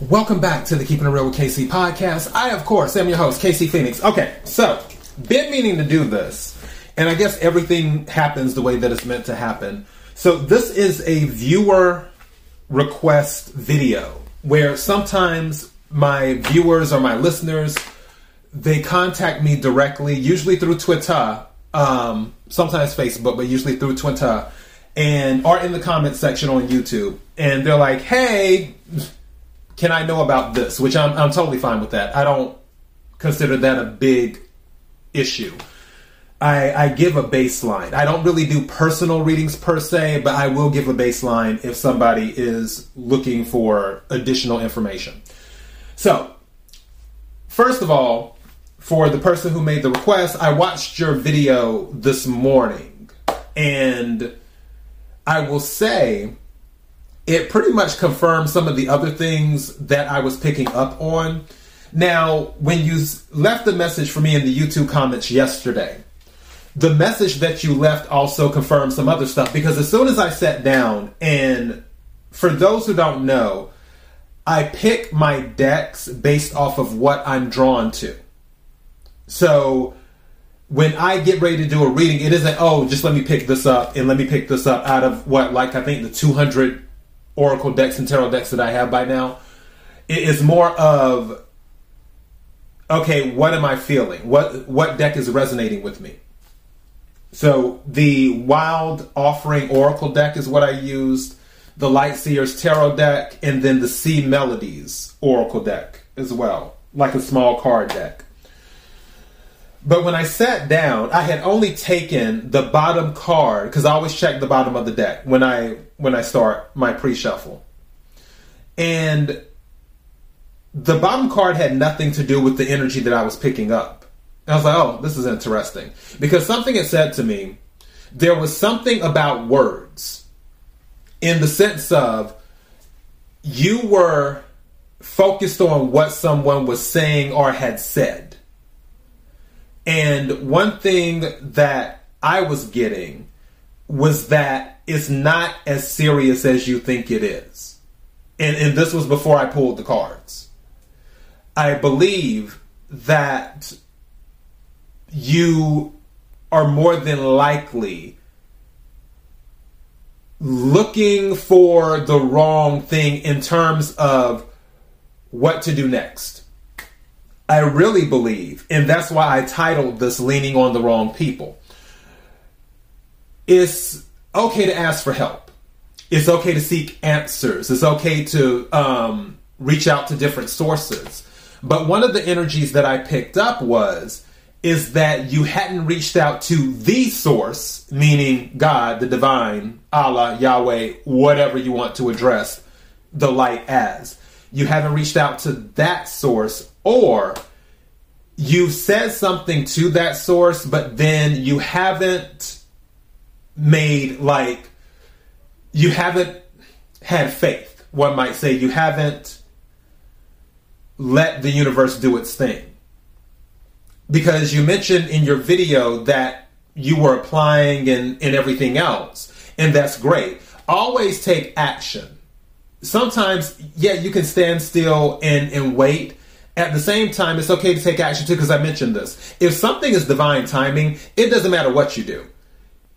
Welcome back to the Keeping It Real with KC podcast. I, of course, am your host, KC Phoenix. Okay, so, been meaning to do this, and I guess everything happens the way that it's meant to happen. So, this is a viewer request video where sometimes my viewers or my listeners they contact me directly, usually through Twitter, um, sometimes Facebook, but usually through Twitter, and are in the comment section on YouTube, and they're like, "Hey, can I know about this?" Which I'm I'm totally fine with that. I don't consider that a big issue. I, I give a baseline. I don't really do personal readings per se, but I will give a baseline if somebody is looking for additional information. So, first of all, for the person who made the request, I watched your video this morning, and I will say it pretty much confirmed some of the other things that I was picking up on. Now, when you left the message for me in the YouTube comments yesterday, the message that you left also confirmed some other stuff because as soon as I sat down, and for those who don't know, I pick my decks based off of what I'm drawn to. So when I get ready to do a reading, it isn't, oh, just let me pick this up and let me pick this up out of what, like, I think the 200 Oracle decks and Tarot decks that I have by now. It is more of, okay, what am I feeling? What, what deck is resonating with me? So the Wild Offering Oracle deck is what I used, the Light Seers Tarot deck, and then the Sea Melodies Oracle deck as well, like a small card deck. But when I sat down, I had only taken the bottom card because I always check the bottom of the deck when I when I start my pre-shuffle. And the bottom card had nothing to do with the energy that I was picking up. I was like, oh, this is interesting. Because something had said to me, there was something about words in the sense of you were focused on what someone was saying or had said. And one thing that I was getting was that it's not as serious as you think it is. And, and this was before I pulled the cards. I believe that you are more than likely looking for the wrong thing in terms of what to do next. I really believe, and that's why I titled this Leaning on the Wrong People. It's okay to ask for help. It's okay to seek answers. It's okay to um, reach out to different sources. But one of the energies that I picked up was is that you hadn't reached out to the source, meaning God, the divine, Allah, Yahweh, whatever you want to address the light as. You haven't reached out to that source, or you've said something to that source, but then you haven't made like, you haven't had faith, one might say. You haven't let the universe do its thing because you mentioned in your video that you were applying and, and everything else, and that's great. Always take action. Sometimes, yeah, you can stand still and, and wait. At the same time, it's okay to take action too, because I mentioned this. If something is divine timing, it doesn't matter what you do.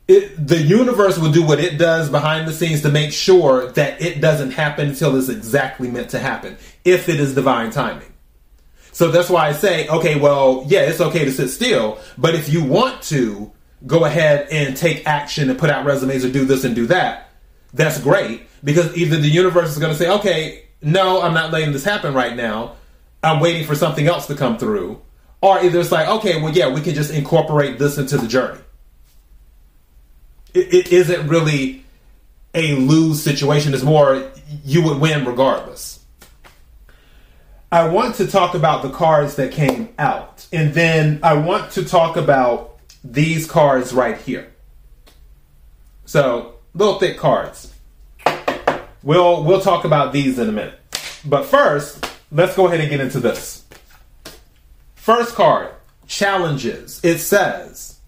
It, the universe will do what it does behind the scenes to make sure that it doesn't happen until it's exactly meant to happen, if it is divine timing. So that's why I say, okay, well, yeah, it's okay to sit still, but if you want to go ahead and take action and put out resumes or do this and do that, that's great because either the universe is going to say, okay, no, I'm not letting this happen right now. I'm waiting for something else to come through. Or either it's like, okay, well, yeah, we can just incorporate this into the journey. It, it isn't really a lose situation. It's more you would win regardless. I want to talk about the cards that came out. And then I want to talk about these cards right here. So, little thick cards. We'll we'll talk about these in a minute. But first, let's go ahead and get into this. First card, challenges. It says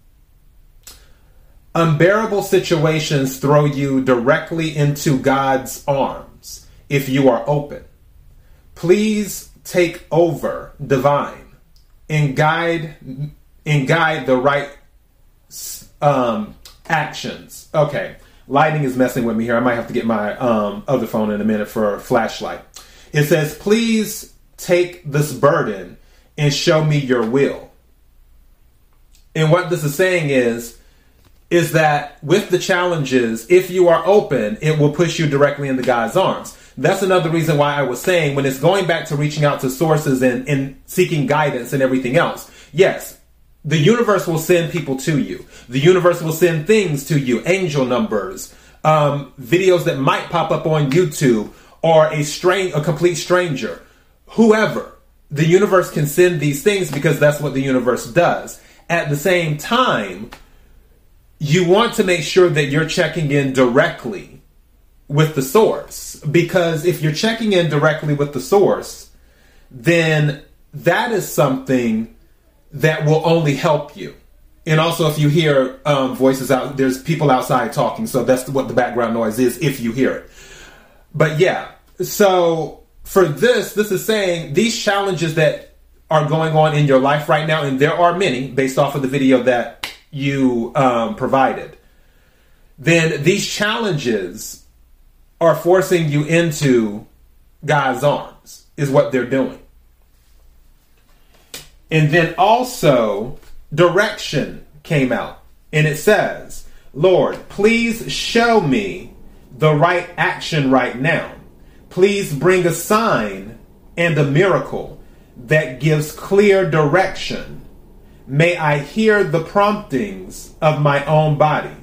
unbearable situations throw you directly into God's arms if you are open. please take over divine and guide and guide the right um, actions. Okay, lighting is messing with me here. I might have to get my um, other phone in a minute for a flashlight. It says, please take this burden and show me your will. And what this is saying is, is that with the challenges, if you are open, it will push you directly into God's arms. That's another reason why I was saying when it's going back to reaching out to sources and, and seeking guidance and everything else. Yes, the universe will send people to you. The universe will send things to you, angel numbers, um, videos that might pop up on YouTube, or a strain, a complete stranger, whoever. The universe can send these things because that's what the universe does. At the same time, you want to make sure that you're checking in directly with the source because if you're checking in directly with the source, then that is something that will only help you. And also, if you hear um, voices out, there's people outside talking, so that's what the background noise is if you hear it. But yeah, so for this, this is saying these challenges that are going on in your life right now, and there are many based off of the video that you um, provided, then these challenges are forcing you into God's arms, is what they're doing. And then also, direction came out. And it says, Lord, please show me the right action right now. Please bring a sign and a miracle that gives clear direction. May I hear the promptings of my own body.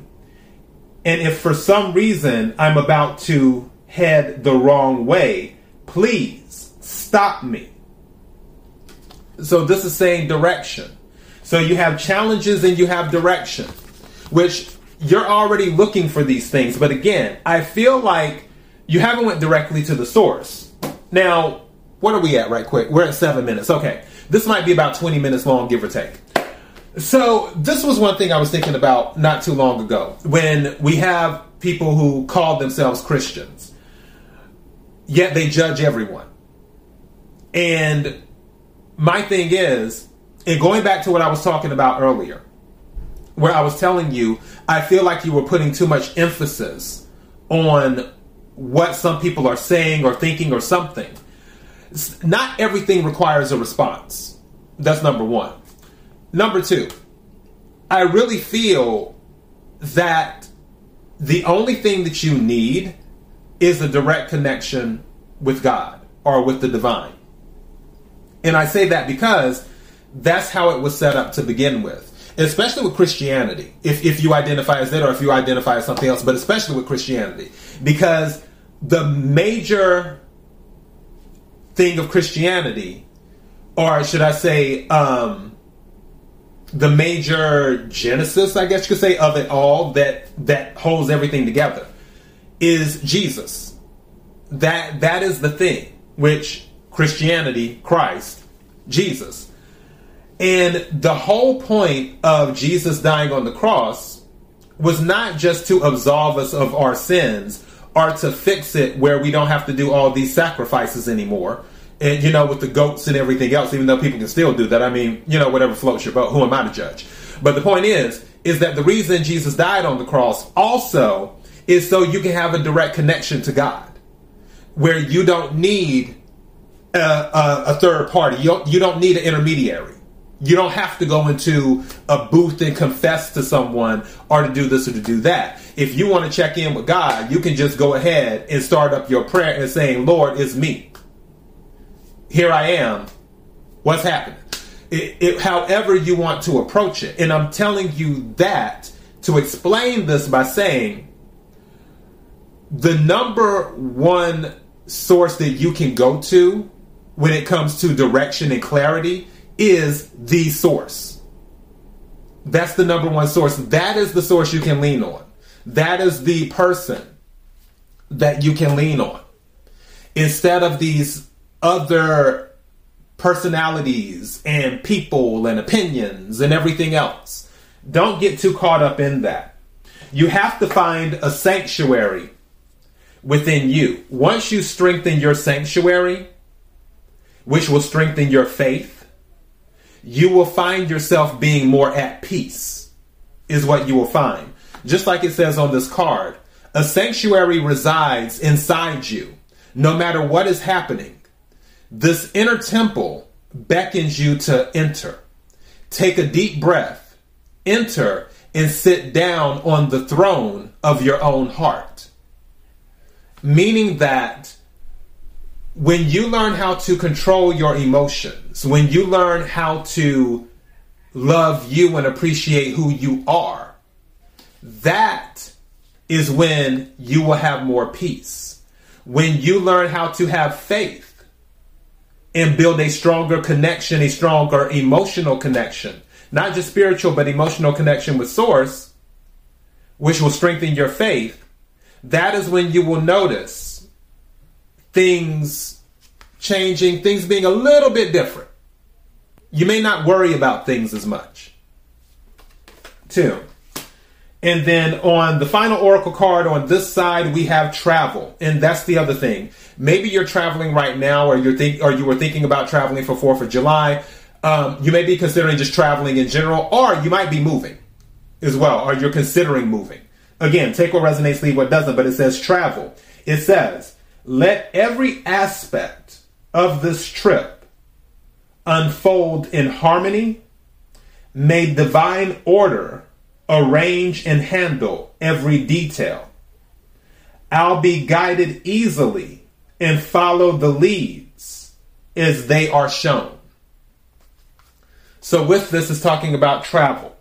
And if for some reason I'm about to head the wrong way, please stop me so this is saying direction. So you have challenges and you have direction, which you're already looking for these things. But again, I feel like you haven't went directly to the source. Now, what are we at right quick? We're at seven minutes. Okay. This might be about 20 minutes long, give or take. So this was one thing I was thinking about not too long ago when we have people who call themselves Christians, yet they judge everyone. And my thing is, and going back to what I was talking about earlier, where I was telling you, I feel like you were putting too much emphasis on what some people are saying or thinking or something. Not everything requires a response. That's number one. Number two, I really feel that the only thing that you need is a direct connection with God or with the divine. And I say that because that's how it was set up to begin with. Especially with Christianity, if, if you identify as that or if you identify as something else, but especially with Christianity. Because the major thing of Christianity, or should I say, um, the major genesis, I guess you could say, of it all that that holds everything together is Jesus. That that is the thing which Christianity, Christ, Jesus. And the whole point of Jesus dying on the cross was not just to absolve us of our sins or to fix it where we don't have to do all these sacrifices anymore. And, you know, with the goats and everything else, even though people can still do that. I mean, you know, whatever floats your boat. Who am I to judge? But the point is, is that the reason Jesus died on the cross also is so you can have a direct connection to God where you don't need a, a, a third party. You don't, you don't need an intermediary. You don't have to go into a booth and confess to someone or to do this or to do that. If you want to check in with God, you can just go ahead and start up your prayer and saying, Lord, it's me. Here I am. What's happening? It, it, however you want to approach it. And I'm telling you that to explain this by saying the number one source that you can go to when it comes to direction and clarity is the source. That's the number one source. That is the source you can lean on. That is the person that you can lean on. Instead of these other personalities and people and opinions and everything else. Don't get too caught up in that. You have to find a sanctuary within you. Once you strengthen your sanctuary, which will strengthen your faith. You will find yourself being more at peace, is what you will find. Just like it says on this card, a sanctuary resides inside you, no matter what is happening. This inner temple beckons you to enter. Take a deep breath, enter, and sit down on the throne of your own heart. Meaning that when you learn how to control your emotions, when you learn how to love you and appreciate who you are, that is when you will have more peace. When you learn how to have faith and build a stronger connection, a stronger emotional connection, not just spiritual, but emotional connection with Source, which will strengthen your faith, that is when you will notice things changing, things being a little bit different. You may not worry about things as much. Two. And then on the final oracle card on this side, we have travel, and that's the other thing. Maybe you're traveling right now, or you're think, or you were thinking about traveling for Fourth of July. Um, you may be considering just traveling in general, or you might be moving as well, or you're considering moving. Again, take what resonates, leave what doesn't. But it says travel. It says, let every aspect of this trip unfold in harmony. May divine order arrange and handle every detail. I'll be guided easily and follow the leads as they are shown. So, with this, is talking about travel.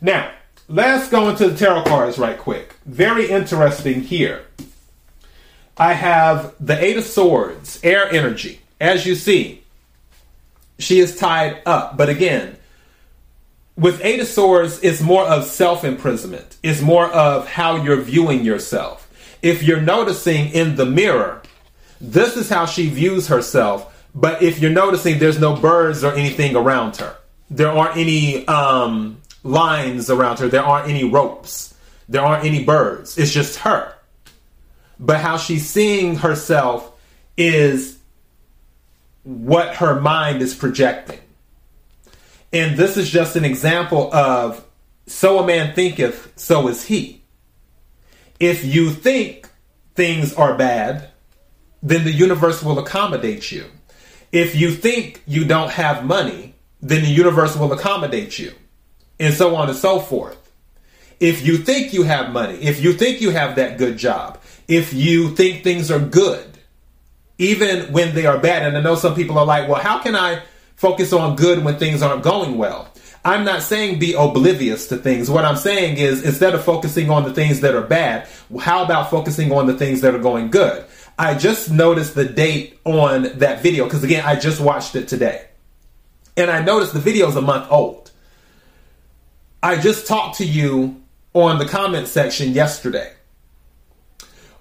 Now, let's go into the tarot cards right quick. Very interesting here. I have the Eight of Swords, air energy. As you see, she is tied up. But again, with Eight of Swords, it's more of self imprisonment. It's more of how you're viewing yourself. If you're noticing in the mirror, this is how she views herself. But if you're noticing, there's no birds or anything around her. There aren't any um, lines around her. There aren't any ropes. There aren't any birds. It's just her. But how she's seeing herself is what her mind is projecting. And this is just an example of so a man thinketh, so is he. If you think things are bad, then the universe will accommodate you. If you think you don't have money, then the universe will accommodate you. And so on and so forth. If you think you have money, if you think you have that good job, if you think things are good, even when they are bad, and I know some people are like, well, how can I focus on good when things aren't going well. I'm not saying be oblivious to things. What I'm saying is instead of focusing on the things that are bad, how about focusing on the things that are going good? I just noticed the date on that video because again, I just watched it today. And I noticed the video is a month old. I just talked to you on the comment section yesterday.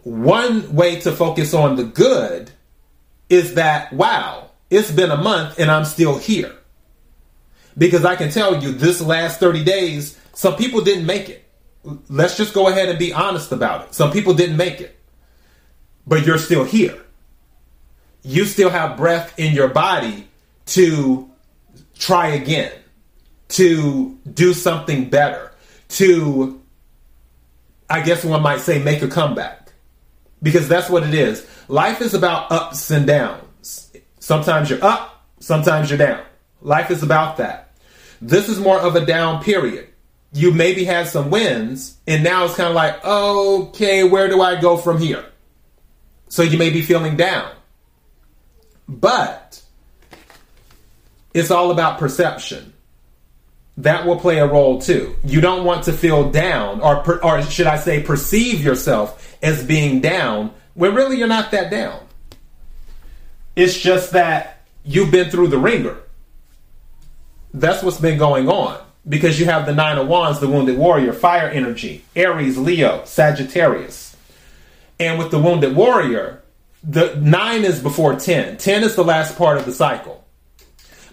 One way to focus on the good is that, wow, it's been a month and I'm still here. Because I can tell you this last 30 days, some people didn't make it. Let's just go ahead and be honest about it. Some people didn't make it. But you're still here. You still have breath in your body to try again, to do something better, to, I guess one might say, make a comeback. Because that's what it is. Life is about ups and downs. Sometimes you're up, sometimes you're down. Life is about that. This is more of a down period. You maybe had some wins, and now it's kind of like, okay, where do I go from here? So you may be feeling down. But it's all about perception. That will play a role too. You don't want to feel down, or, or should I say, perceive yourself as being down when really you're not that down. It's just that you've been through the wringer. That's what's been going on. Because you have the Nine of Wands, the Wounded Warrior, Fire Energy, Aries, Leo, Sagittarius. And with the Wounded Warrior, the nine is before 10. 10 is the last part of the cycle.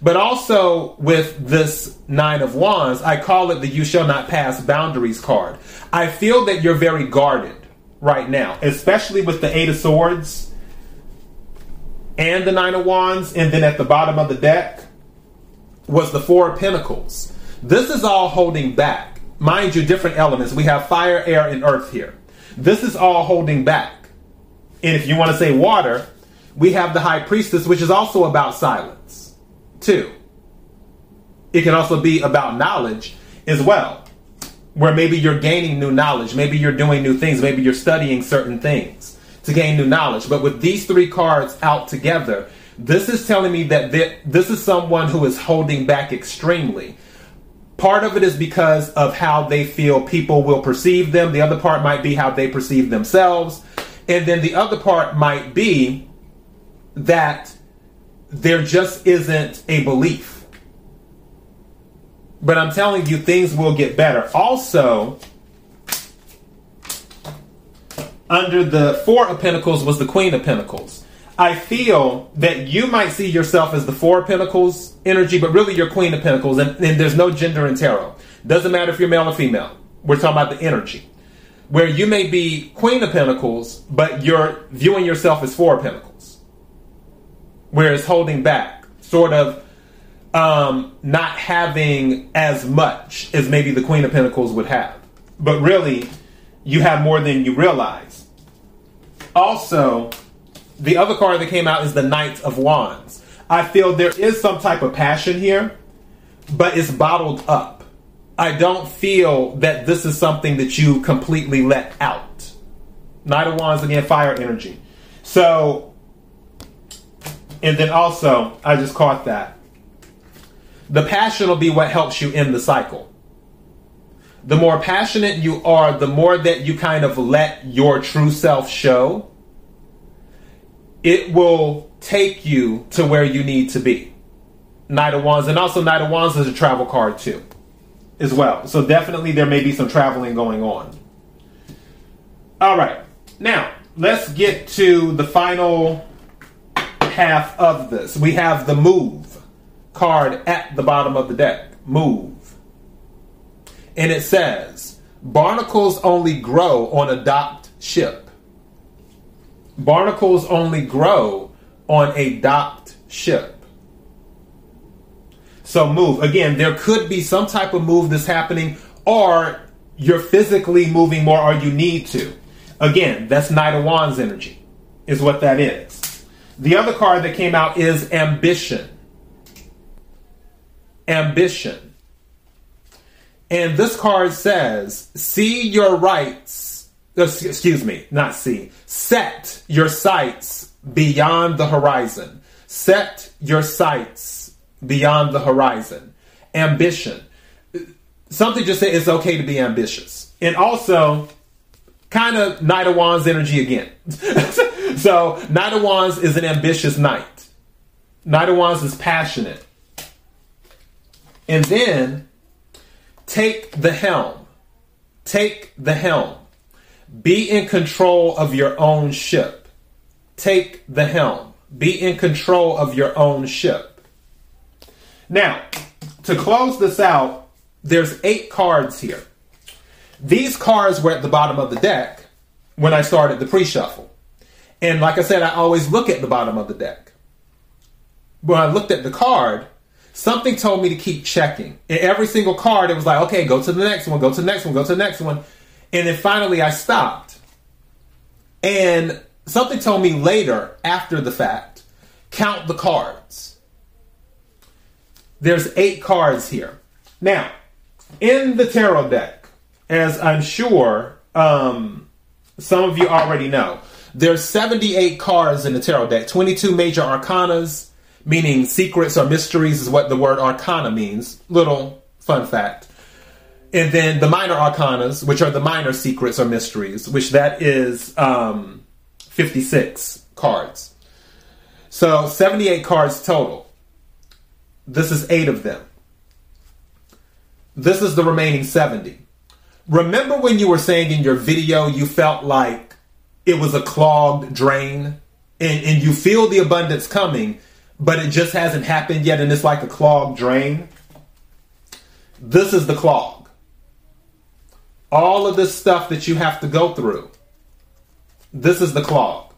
But also with this Nine of Wands, I call it the You Shall Not Pass Boundaries card. I feel that you're very guarded right now, especially with the Eight of Swords and the Nine of Wands, and then at the bottom of the deck was the Four of Pentacles. This is all holding back. Mind you, different elements. We have fire, air, and earth here. This is all holding back. And if you want to say water, we have the High Priestess, which is also about silence, too. It can also be about knowledge as well, where maybe you're gaining new knowledge, maybe you're doing new things, maybe you're studying certain things to gain new knowledge. But with these three cards out together, this is telling me that this is someone who is holding back extremely. Part of it is because of how they feel people will perceive them. The other part might be how they perceive themselves. And then the other part might be that there just isn't a belief. But I'm telling you, things will get better. Also, under the Four of Pentacles was the Queen of Pentacles. I feel that you might see yourself as the Four of Pentacles energy, but really you're Queen of Pentacles, and, and there's no gender in tarot. Doesn't matter if you're male or female. We're talking about the energy. Where you may be Queen of Pentacles, but you're viewing yourself as Four of Pentacles. Whereas holding back, sort of um, not having as much as maybe the Queen of Pentacles would have. But really, you have more than you realize. Also, the other card that came out is the Knight of Wands. I feel there is some type of passion here, but it's bottled up. I don't feel that this is something that you completely let out. Knight of Wands, again, fire energy. So, and then also, I just caught that. The passion will be what helps you in the cycle. The more passionate you are, the more that you kind of let your true self show it will take you to where you need to be. Knight of Wands, and also Knight of Wands is a travel card too, as well. So definitely there may be some traveling going on. All right, now let's get to the final half of this. We have the move card at the bottom of the deck. Move. And it says, Barnacles only grow on a docked ship barnacles only grow on a docked ship. So move. Again, there could be some type of move that's happening, or you're physically moving more, or you need to. Again, that's Knight of Wands energy, is what that is. The other card that came out is Ambition. Ambition. And this card says, see your rights uh, excuse me, not see. Set your sights beyond the horizon. Set your sights beyond the horizon. Ambition. Something just say it's okay to be ambitious. And also, kind of Knight of Wands energy again. so, Knight of Wands is an ambitious knight. Knight of Wands is passionate. And then, take the helm. Take the helm. Be in control of your own ship. Take the helm. Be in control of your own ship. Now, to close this out, there's eight cards here. These cards were at the bottom of the deck when I started the pre shuffle. And like I said, I always look at the bottom of the deck. When I looked at the card, something told me to keep checking. In every single card, it was like, okay, go to the next one, go to the next one, go to the next one. And then finally I stopped. And something told me later, after the fact, count the cards. There's eight cards here. Now, in the tarot deck, as I'm sure um, some of you already know, there's 78 cards in the tarot deck, 22 major arcanas, meaning secrets or mysteries is what the word arcana means. Little fun fact and then the minor arcanas, which are the minor secrets or mysteries, which that is um, 56 cards. So 78 cards total. This is eight of them. This is the remaining 70. Remember when you were saying in your video you felt like it was a clogged drain and, and you feel the abundance coming, but it just hasn't happened yet and it's like a clogged drain? This is the clog all of this stuff that you have to go through. This is the clog.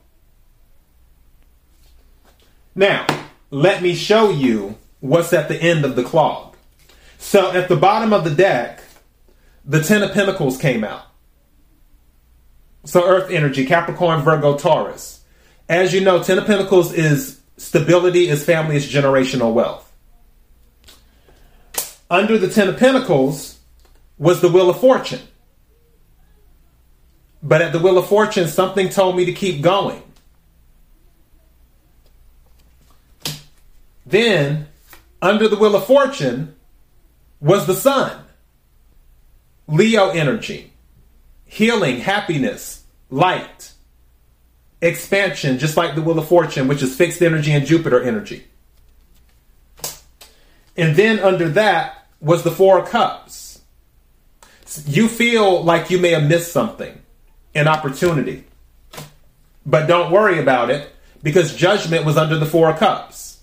Now, let me show you what's at the end of the clog. So at the bottom of the deck, the Ten of Pentacles came out. So Earth energy, Capricorn, Virgo, Taurus. As you know, Ten of Pentacles is stability, is family, is generational wealth. Under the Ten of Pentacles was the Wheel of Fortune. But at the Wheel of Fortune, something told me to keep going. Then, under the Wheel of Fortune was the Sun. Leo energy, healing, happiness, light, expansion, just like the Wheel of Fortune, which is fixed energy and Jupiter energy. And then under that was the Four Cups. You feel like you may have missed something, an opportunity. But don't worry about it because judgment was under the Four Cups.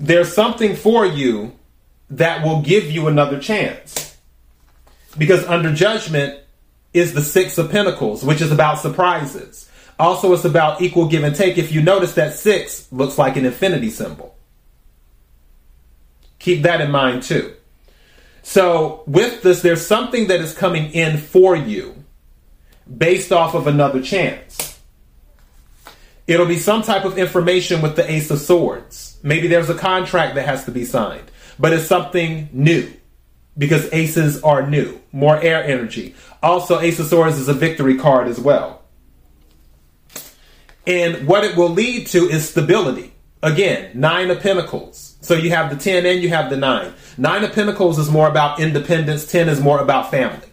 There's something for you that will give you another chance. Because under judgment is the Six of Pentacles, which is about surprises. Also, it's about equal give and take. If you notice that six looks like an infinity symbol. Keep that in mind too. So, with this, there's something that is coming in for you based off of another chance. It'll be some type of information with the Ace of Swords. Maybe there's a contract that has to be signed, but it's something new because aces are new, more air energy. Also, Ace of Swords is a victory card as well. And what it will lead to is stability. Again, Nine of Pentacles. So you have the 10 and you have the 9. Nine of Pentacles is more about independence, 10 is more about family.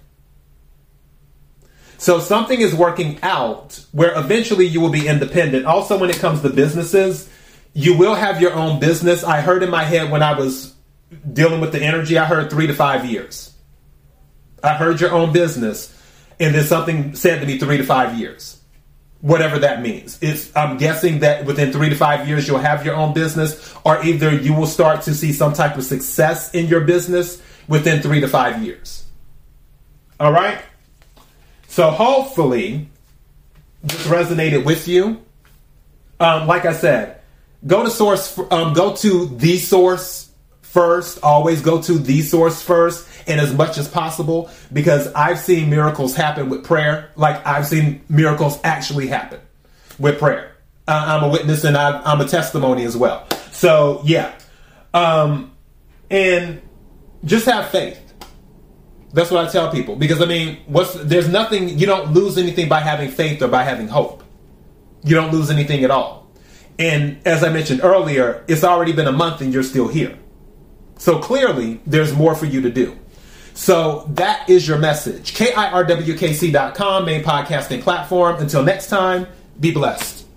So something is working out where eventually you will be independent. Also, when it comes to businesses, you will have your own business. I heard in my head when I was dealing with the energy, I heard three to five years. I heard your own business, and then something said to me three to five years whatever that means. It's I'm guessing that within three to five years you'll have your own business, or either you will start to see some type of success in your business within three to five years. All right. So hopefully this resonated with you. Um, like I said, go to source. Um, go to the source first. Always go to the source first and as much as possible because I've seen miracles happen with prayer. Like I've seen miracles actually happen with prayer. Uh, I'm a witness and i am a testimony as well. So yeah, um, and just have faith. That's what I tell people because I mean, what's there's nothing you don't lose anything by having faith or by having hope. You don't lose anything at all. And as I mentioned earlier, it's already been a month and you're still here. So clearly, there's more for you to do. So that is your message. KIRWKC.com, main podcasting platform. Until next time, be blessed.